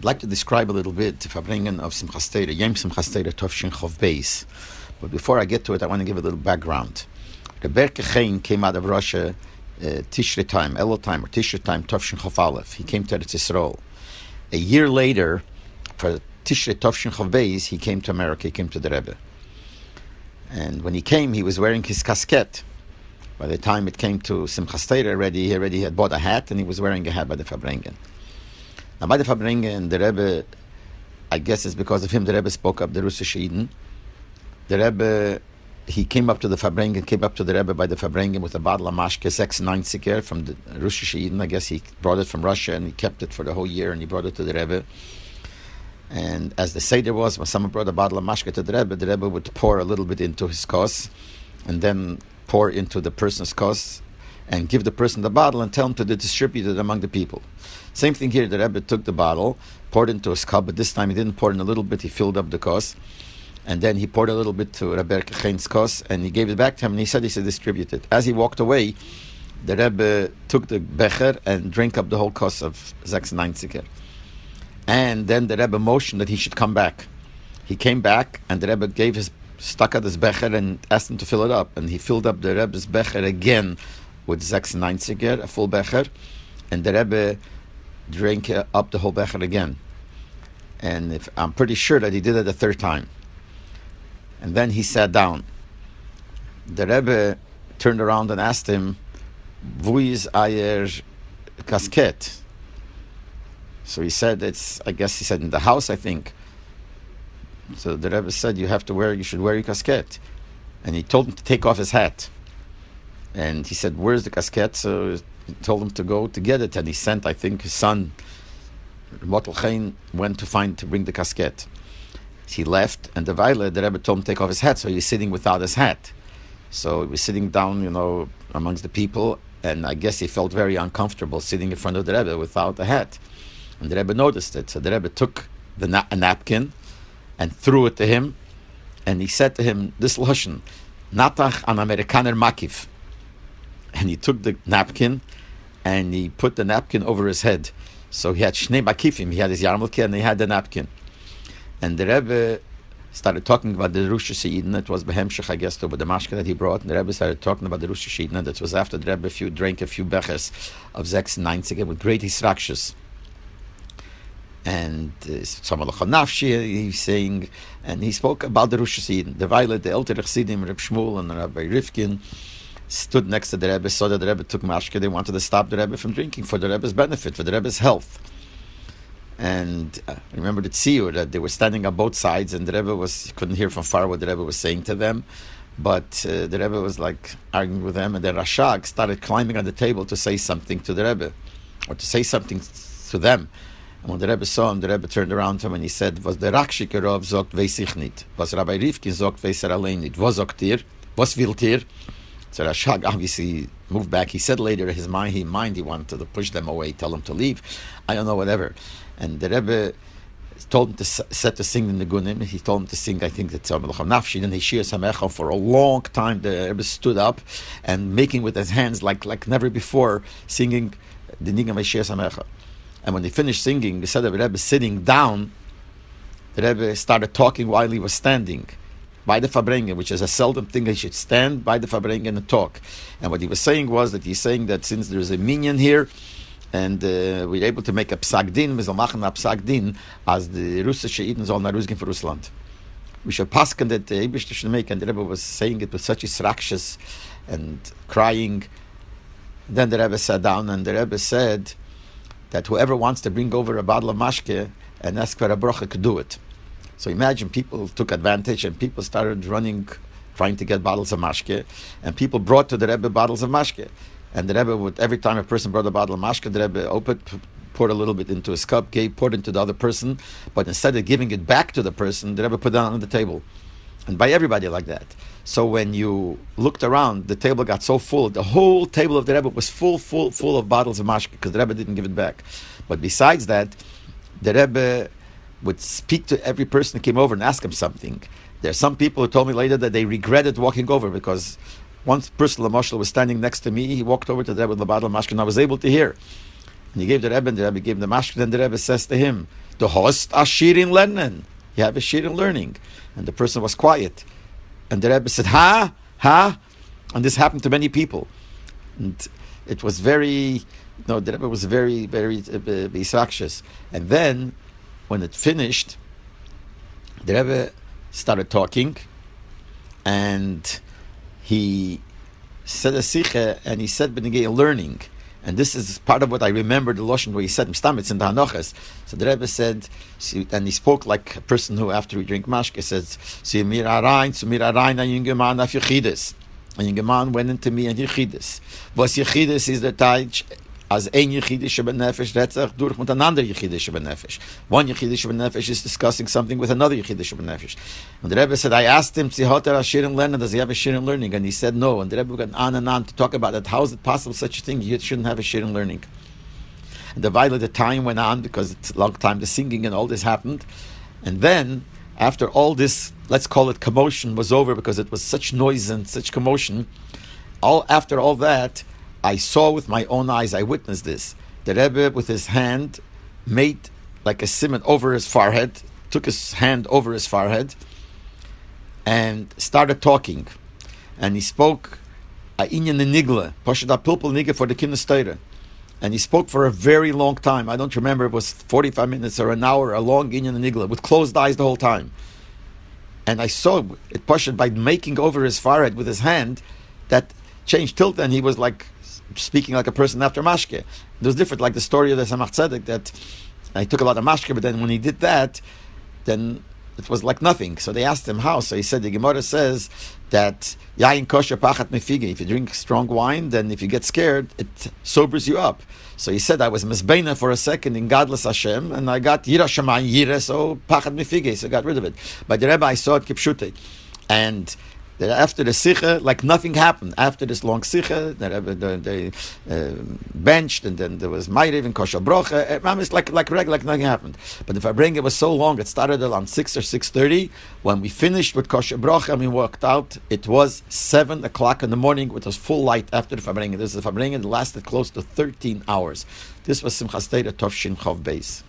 I'd like to describe a little bit the of Simchas Torah, Yom Simchas Chov Beis. But before I get to it, I want to give a little background. The Chaim came out of Russia uh, Tishrei time, Elul time, or Tishrei time, Tovshin Chov Aleph. He came to Eretz Yisrael. A year later, for Tishrei Tovshin Chov Beis, he came to America, he came to the Rebbe. And when he came, he was wearing his casquette. By the time it came to Simchas already, he already had bought a hat, and he was wearing a hat by the Fabringen. Now, by the Fabringen, the Rebbe, I guess it's because of him, the Rebbe spoke up the Russisch Eden. The Rebbe, he came up to the Fabringen, came up to the Rebbe by the Fabringen with a bottle of Mashke 96 from the Russisch Eden. I guess he brought it from Russia and he kept it for the whole year and he brought it to the Rebbe. And as the Seder was, when someone brought a bottle of Mashke to the Rebbe, the Rebbe would pour a little bit into his kos and then pour into the person's kos and give the person the bottle and tell him to distribute it among the people. Same thing here. The Rebbe took the bottle, poured into his cup, but this time he didn't pour in a little bit. He filled up the kos, and then he poured a little bit to Rebbe Kechen's kos, and he gave it back to him. And he said he said distribute it. As he walked away, the Rebbe took the becher and drank up the whole kos of 96. And then the Rebbe motioned that he should come back. He came back, and the Rebbe gave his stuck at his becher and asked him to fill it up. And he filled up the Rebbe's becher again with 96, a full becher, and the Rebbe drank uh, up the whole becher again. And if, I'm pretty sure that he did it a third time. And then he sat down. The Rebbe turned around and asked him, is Ayer casket? So he said, it's, I guess he said, in the house, I think. So the Rebbe said, you have to wear, you should wear your casket. And he told him to take off his hat. And he said, where's the casket? So he told him to go to get it. And he sent, I think, his son, Motel Chain, went to find, to bring the casket. He left, and the Weile, the Rebbe told him to take off his hat. So he was sitting without his hat. So he was sitting down, you know, amongst the people. And I guess he felt very uncomfortable sitting in front of the Rebbe without a hat. And the Rebbe noticed it. So the Rebbe took the na- a napkin and threw it to him. And he said to him, this Lashon, Natach an Amerikaner Makiv. And he took the napkin and he put the napkin over his head. So he had Shnei Makifim, he had his yarmulke and he had the napkin. And the Rebbe started talking about the Rosh Hashanah. It was Behemshech, I guess, over the mashke that he brought. And the Rebbe started talking about the Rosh Hashanah. That was after the Rebbe few, drank a few beches of Zex again with great hisrakshus and Samal uh, he's saying, and he spoke about the Rosh Hashanah. The Violet, the Elter Chassidim, Reb Shmuel and Rabbi Rivkin stood next to the Rebbe, saw that the Rebbe took mashke. They wanted to stop the Rebbe from drinking for the Rebbe's benefit, for the Rebbe's health. And uh, remember the tziyur that they were standing on both sides, and the Rebbe was couldn't hear from far what the Rebbe was saying to them. But uh, the Rebbe was like arguing with them, and then Rashag started climbing on the table to say something to the Rebbe, or to say something to them. And when the Rebbe saw him, the Rebbe turned around to him and he said, Was der Rakshike Rav sagt, weiß ich nicht. Was Rabbi Rivkin sagt, weiß er nicht. Was sagt? Was ihr? So Rashag obviously moved back. He said later, his mind, he mind, he wanted to push them away, tell them to leave. I don't know, whatever. And the Rebbe told him to set to sing the Nigunim. He told him to sing, I think, the Tzavah Nafshi. Then he Shir Samecha for a long time. The Rebbe stood up and making with his hands like like never before, singing the Nigam Shir Samecha. And when they finished singing, the Rebbe sitting down, the Rebbe started talking while he was standing by the Fabrengen, which is a seldom thing he should stand by the Fabrengen and talk. And what he was saying was that he's saying that since there's a minion here, and uh, we're able to make a psak din, we machen a psak din, as the Russische Eden soll nach for Russland. We should pasken that the Ebrish should make, and the Rebbe was saying it with such a and crying. Then the Rebbe sat down, and the Rebbe said, that whoever wants to bring over a bottle of mashke and ask for a bracha could do it. So imagine people took advantage and people started running, trying to get bottles of mashke, and people brought to the Rebbe bottles of mashke. And the Rebbe would, every time a person brought a bottle of mashke, the Rebbe opened, poured a little bit into his cup, gave, poured into the other person, but instead of giving it back to the person, the Rebbe put it on the table. And by everybody like that. So when you looked around, the table got so full. The whole table of the Rebbe was full, full, full of bottles of mashke because the Rebbe didn't give it back. But besides that, the Rebbe would speak to every person who came over and ask him something. There are some people who told me later that they regretted walking over because once person Lamashal was standing next to me, he walked over to the Rebbe with the bottle of mashke and I was able to hear. And he gave the Rebbe, and the Rebbe gave him the mashkin, and the Rebbe says to him, "The host ashirin lernen. You have a shirin learning." And the person was quiet, and the Rebbe said, "Ha, ha," and this happened to many people, and it was very. No, the Rebbe was very, very uh, And then, when it finished, the Rebbe started talking, and he said a sikha, and he said benegay learning. And this is part of what I remember the Lashon where he said Mstamitz in the Hanochas. So the Rebbe said, and he spoke like a person who, after we drink mashke, says, Sumir Arain, Sumir Arain, Ayungeman af Yechidis. And Yungeman went into me and Yechidis. Was Yechidis is the Taich, as ein yechidische benefesh retzach durch mit another yechidische benefesh. One yechidische benefesh is discussing something with another yechidische benefesh. And the Rebbe said, I asked him, Tzihoter Ashirim learning, does he have a shirin learning? And he said no. And the Rebbe went on and on to talk about that. How is it possible such a thing? You shouldn't have a shirin learning. And the while the time went on because it's a long time the singing and all this happened. And then after all this, let's call it commotion was over because it was such noise and such commotion. All after all that, I saw with my own eyes, I witnessed this. The Rebbe, with his hand, made like a simon over his forehead, took his hand over his forehead, and started talking. And he spoke a inyan nigla, pashada pilpul nigla for the kinesteira. And he spoke for a very long time. I don't remember, it was 45 minutes or an hour, a long inyan nigla, with closed eyes the whole time. And I saw it pushed by making over his forehead with his hand that changed. Till then, he was like speaking like a person after mashke. It was different, like the story of the Tzemach Tzedek that he took a lot of mashke, but then when he did that, then it was like nothing. So they asked him how. So he said the Gemara says that yain kosher pachat mefige. If you drink strong wine, then if you get scared, it sobers you up. So he said I was misbeina for a second in godless Hashem, and I got yira shemayim yira, so pachat mefige, so I got rid of it. But the Rebbe I saw it kipshute, and that after the sikha, like nothing happened. After this long sikha, they uh, benched, and then there was Ma'iriv and Kosher Brocha. It's like like regular, like nothing happened. But the Farbrenga was so long; it started around six or six thirty. When we finished with Kosher Brocha and we walked out, it was seven o'clock in the morning, with was full light after the Farbrenga. This is the Farbrenga that lasted close to thirteen hours. This was Simchas Torah Tovshin Chav Beis.